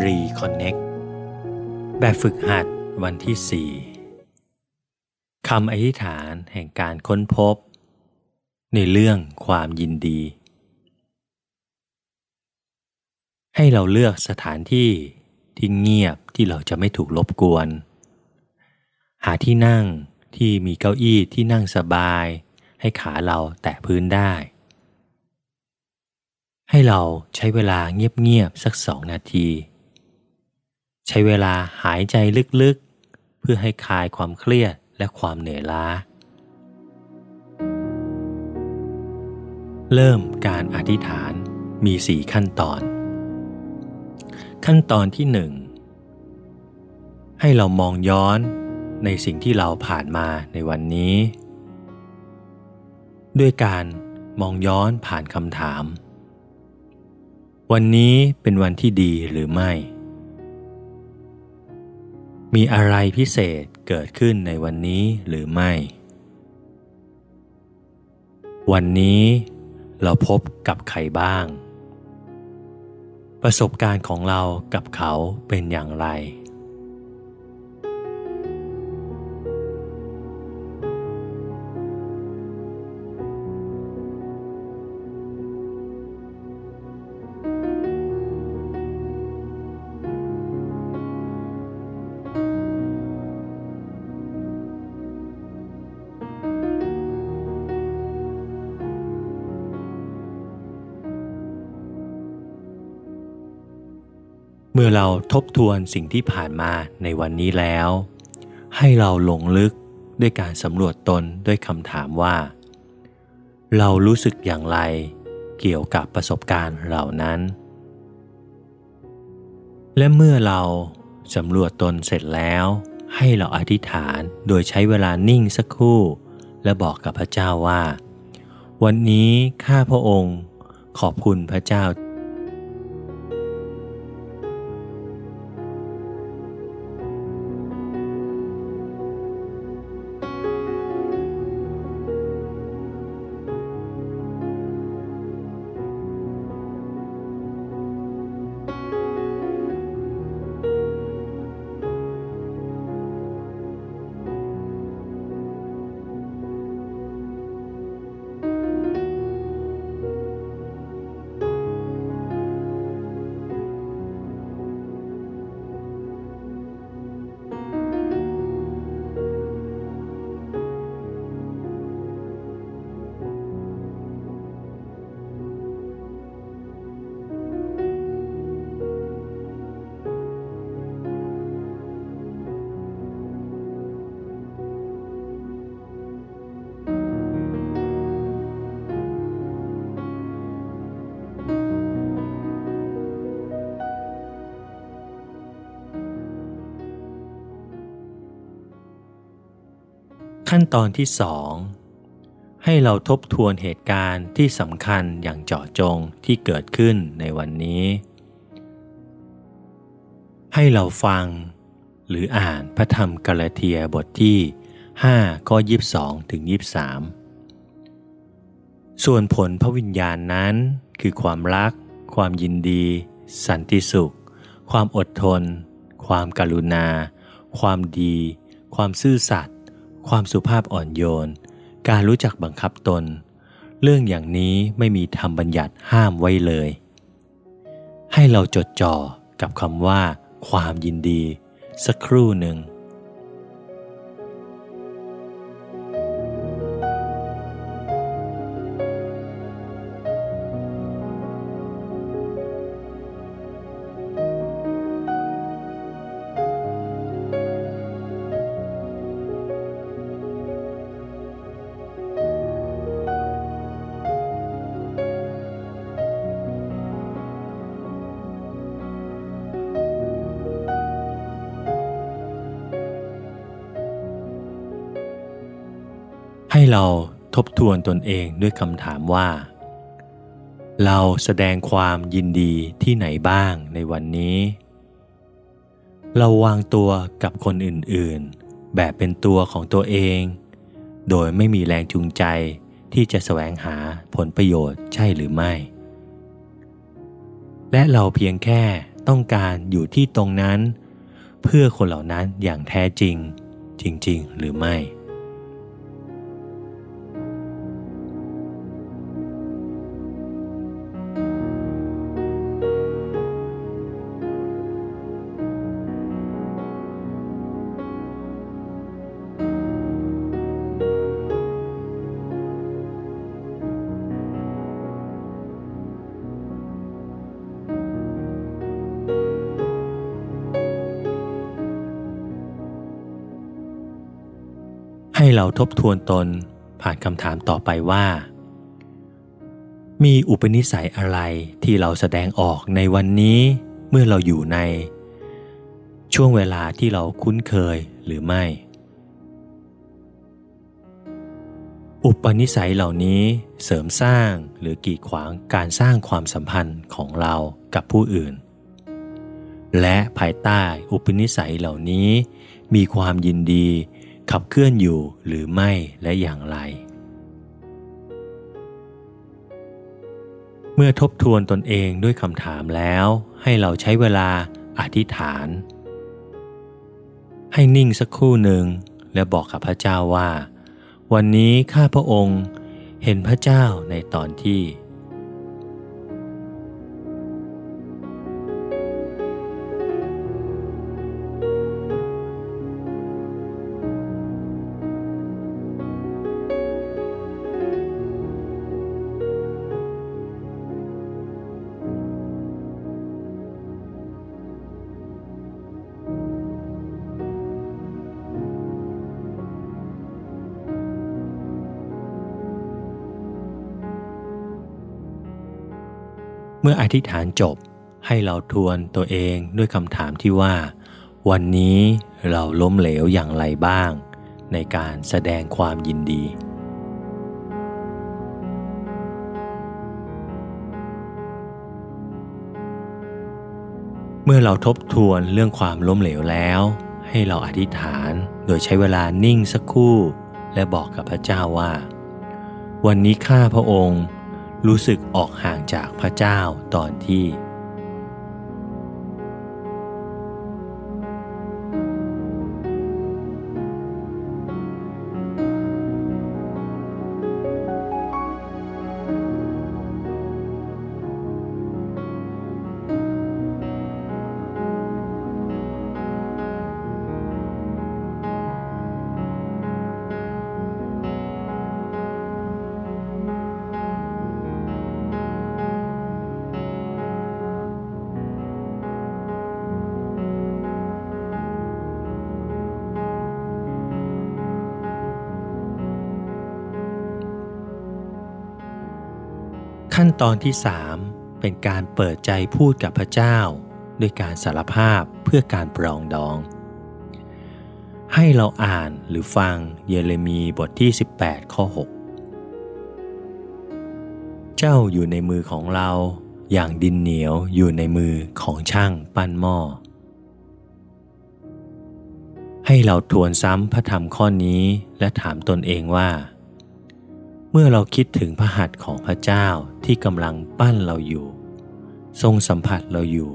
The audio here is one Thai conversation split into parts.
Reconnect แบบฝึกหัดวันที่ 4คำอธิษฐานแห่งการค้นพบ ในเรื่องความยินดี ให้เราเลือกสถานที่ที่เงียบที่เราจะไม่ถูกรบกวน หาที่นั่งที่มีเก้าอี้ที่นั่งสบาย ให้ขาเราแตะพื้นได้ ให้เราใช้เวลาเงียบๆสักสองนาที ช้เวลาหายใจลึกๆ เพื่อให้คลายความเครียดและความเหนื่อยล้า เริ่มการอธิษฐานมีสี่ขั้นตอน ขั้นตอนที่หนึ่งให้เรามองย้อนในสิ่งที่เราผ่านมาในวันนี้ ด้วยการมองย้อนผ่านคำถาม วันนี้เป็นวันที่ดีหรือไม่ มีอะไรพิเศษเกิดขึ้นในวันนี้หรือไม่ วันนี้เราพบกับใครบ้าง ประสบการณ์ของเรากับเขาเป็นอย่างไร เมื่อเราทบทวนสิ่งที่ผ่านมาในวันนี้แล้ว ให้เราหลงลึกด้วยการสำรวจตนด้วยคำถามว่า เรารู้สึกอย่างไรเกี่ยวกับประสบการณ์เหล่านั้น และเมื่อเราสำรวจตนเสร็จแล้ว ให้เราอธิษฐานโดยใช้เวลานิ่งสักครู่ และบอกกับพระเจ้าว่า วันนี้ข้าพระองค์ ขอบคุณพระเจ้า ขั้นตอนที่สองให้เราทบทวนเหตุการณ์ที่สำคัญอย่างเจาะจงที่เกิดขึ้นในวันนี้ ให้เราฟัง หรืออ่านพระธรรมกาลาเทียบทที่ 5 ข้อ 22 ถึง 23 ส่วนผลพระวิญญาณนั้นคือความรัก ความยินดี สันติสุข ความอดทน ความกรุณา ความดี ความซื่อสัตย์ ความสุภาพอ่อนโยน การรู้จักบังคับตน เรื่องอย่างนี้ไม่มีธรรมบัญญัติห้ามไว้เลย ให้เราจดจ่อกับคำว่า ความยินดี สักครู่หนึ่ง ให้เราทบทวนตนเองด้วยคำถามว่า เราแสดงความยินดีที่ไหนบ้างในวันนี้ เราวางตัวกับคนอื่นๆ แบบเป็นตัวของตัวเอง โดยไม่มีแรงจูงใจที่จะแสวงหาผลประโยชน์ใช่หรือไม่ และเราเพียงแค่ต้องการอยู่ที่ตรงนั้น เพื่อคนเหล่านั้นอย่างแท้จริง จริง ๆ หรือไม่ ให้เราทบทวนตนผ่านคำถามต่อไปว่า มีอุปนิสัยอะไรที่เราแสดงออกในวันนี้เมื่อเราอยู่ใน ช่วงเวลาที่เราคุ้นเคยหรือไม่ อุปนิสัยเหล่านี้เสริมสร้างหรือกีดขวางการสร้างความสัมพันธ์ของเรากับผู้อื่น และภายใต้อุปนิสัยเหล่านี้ มีความยินดี ขับเคลื่อนอยู่หรือไม่และอย่างไร เมื่อทบทวนตนเองด้วยคำถามแล้ว ให้เราใช้เวลาอธิษฐาน ให้นิ่งสักครู่หนึ่งและบอกกับพระเจ้าว่า วันนี้ข้าพระองค์เห็นพระเจ้าในตอนที่ เมื่ออธิษฐานจบให้เราทวนตัวเองด้วยคำถามที่ว่า วันนี้เราล้มเหลวอย่างไรบ้าง ในการแสดงความยินดี เมื่อเราทบทวนเรื่องความล้มเหลวแล้ว ให้เราอธิษฐานโดยใช้เวลานิ่งสักครู่ และบอกกับพระเจ้าว่า วันนี้ข้าพระองค์ รู้สึกออกห่างจากพระเจ้าตอนที่ ขั้นตอนที่สามเป็นการเปิดใจพูดกับพระเจ้า ด้วยการสารภาพเพื่อการปรองดอง ให้เราอ่านหรือฟังเยเรมีบทที่ 18 ข้อ 6 เจ้าอยู่ในมือของเราอย่างดินเหนียวอยู่ในมือของช่างปั้นหม้อ ให้เราทวนซ้ำพระธรรมข้อนี้และถามตนเองว่า เมื่อเราคิดถึงพระหัตถ์ของพระเจ้าที่กำลังปั้นเราอยู่ ทรงสัมผัสเราอยู่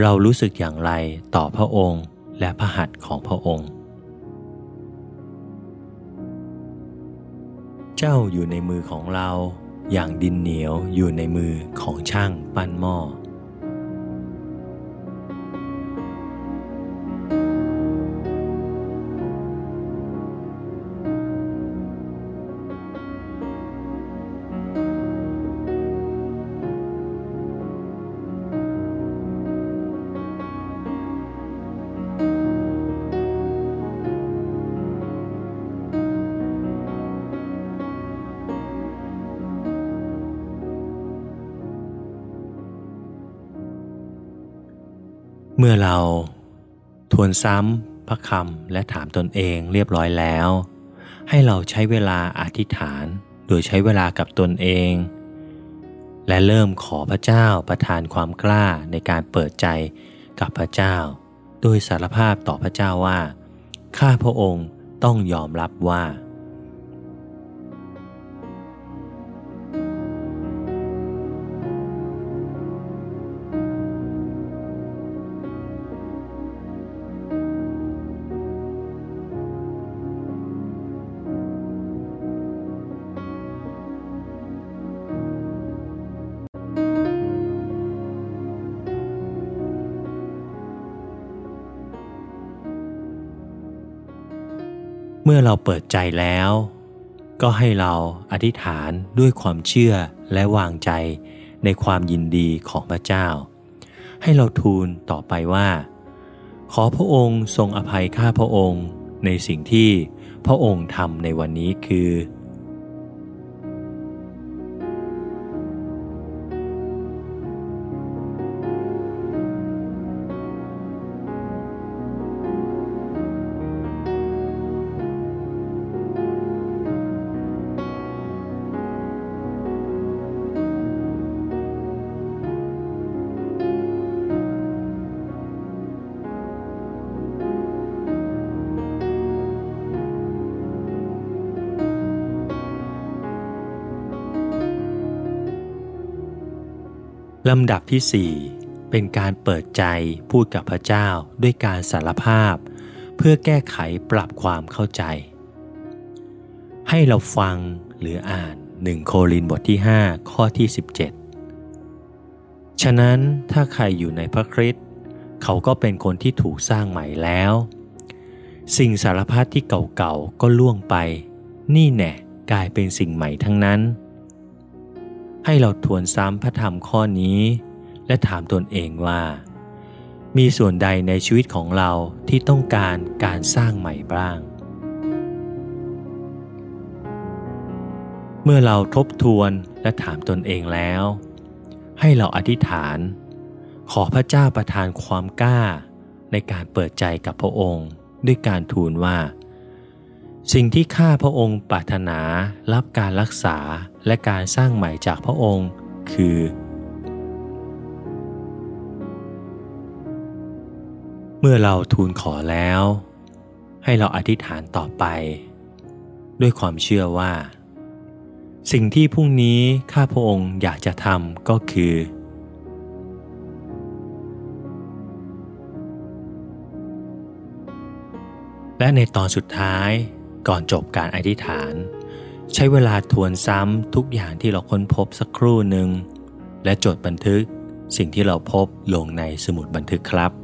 เรารู้สึกอย่างไรต่อพระองค์และพระหัตถ์ของพระองค์ เจ้าอยู่ในมือของเราอย่างดินเหนียวอยู่ในมือของช่างปั้นหม้อ มื่อเราทวนซ้ำพระคำและถามตนเองเรียบร้อยแล้ว ให้เราใช้เวลาอธิษฐาน โดยใช้เวลากับตนเอง และเริ่มขอพระเจ้าประทานความกล้าในการเปิดใจกับพระเจ้า โดยสารภาพต่อพระเจ้าว่า ข้าพระองค์ต้องยอมรับว่า เมื่อเราเปิดใจแล้ว ก็ให้เราอธิษฐานด้วยความเชื่อและวางใจในความยินดีของพระเจ้า ให้เราทูลต่อไปว่า ขอพระองค์ทรงอภัยข้าพระองค์ในสิ่งที่พระองค์ทำในวันนี้คือ ลำดับที่สี่เป็นการเปิดใจพูดกับพระเจ้าด้วยการสารภาพ เพื่อแก้ไขปรับความเข้าใจ ให้เราฟังหรืออ่านหนึ่งโครินบทที่ 5 ข้อที่ 17 ฉะนั้นถ้าใครอยู่ในพระคริสต์เขาก็เป็นคนที่ถูกสร้างใหม่แล้ว สิ่งสารพัดที่เก่าๆก็ล่วงไป นี่แน่กลายเป็นสิ่งใหม่ทั้งนั้น ให้เราทวนซ้ำพระธรรมข้อนี้ และถามตนเองว่า มีส่วนใดในชีวิตของเราที่ต้องการการสร้างใหม่บ้าง เมื่อเราทบทวนและถามตนเองแล้ว ให้เราอธิษฐาน ขอพระเจ้าประทานความกล้า ในการเปิดใจกับพระองค์ด้วยการทูลว่า สิ่งที่ข้าพระองค์ปรารถนารับการรักษา และการสร้างใหม่จากพระองค์ คือ เมื่อเราทูลขอแล้ว ให้เราอธิษฐานต่อไป ด้วยความเชื่อว่า สิ่งที่พรุ่งนี้ข้าพระองค์อยากจะทำก็คือ และในตอนสุดท้ายก่อนจบการอธิษฐาน ใช้เวลาทวนซ้ำทุกอย่างที่เราค้นพบสักครู่หนึ่งและจดบันทึกสิ่งที่เราพบลงในสมุดบันทึกครับ